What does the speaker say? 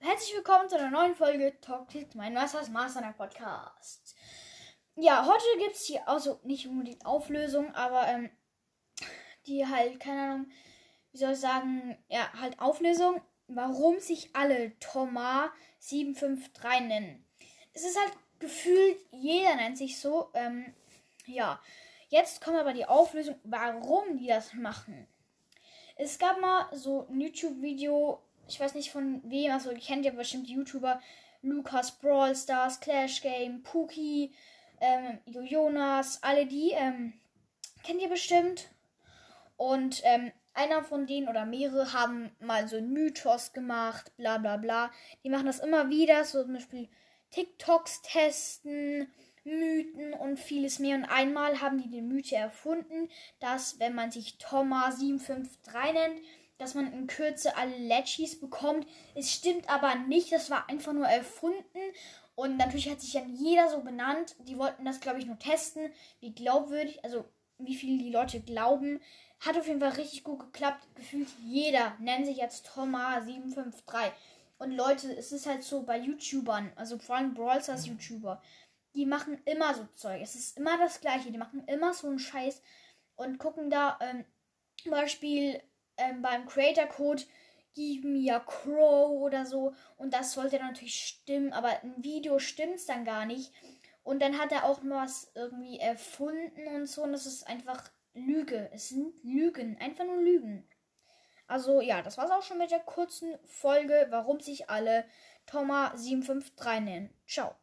herzlich willkommen zu einer neuen Folge Talk Kids, mein Masters Master Podcast. Ja, heute gibt es hier, also nicht unbedingt Auflösung, aber ähm, die halt, keine Ahnung, wie soll ich sagen, ja, halt Auflösung, warum sich alle Thomas 753 nennen. Es ist halt gefühlt, jeder nennt sich so, ähm, ja. Jetzt kommt aber die Auflösung, warum die das machen. Es gab mal so ein YouTube-Video, ich weiß nicht von wem, also ihr kennt ja bestimmt YouTuber, Lukas Brawl Stars, Clash Game, Pookie, ähm, Jonas, alle die, ähm, kennt ihr bestimmt. Und ähm, einer von denen oder mehrere haben mal so einen Mythos gemacht, bla bla bla. Die machen das immer wieder, so zum Beispiel TikToks testen, Mythen und vieles mehr. Und einmal haben die den Mythe erfunden, dass wenn man sich Thomas 753 nennt, dass man in Kürze alle Letchis bekommt. Es stimmt aber nicht, das war einfach nur erfunden. Und natürlich hat sich dann jeder so benannt. Die wollten das, glaube ich, nur testen, wie glaubwürdig, also wie viel die Leute glauben. Hat auf jeden Fall richtig gut geklappt. Gefühlt jeder nennt sich jetzt Thomas 753. Und Leute, es ist halt so bei YouTubern, also vor allem Brawl YouTuber, die machen immer so Zeug. Es ist immer das Gleiche. Die machen immer so einen Scheiß und gucken da ähm, zum Beispiel ähm, beim Creator Code Give me a Crow oder so. Und das sollte natürlich stimmen, aber im Video stimmt es dann gar nicht. Und dann hat er auch noch was irgendwie erfunden und so. Und das ist einfach Lüge. Es sind Lügen. Einfach nur Lügen. Also ja, das war's auch schon mit der kurzen Folge, warum sich alle Thomas 753 nennen. Ciao.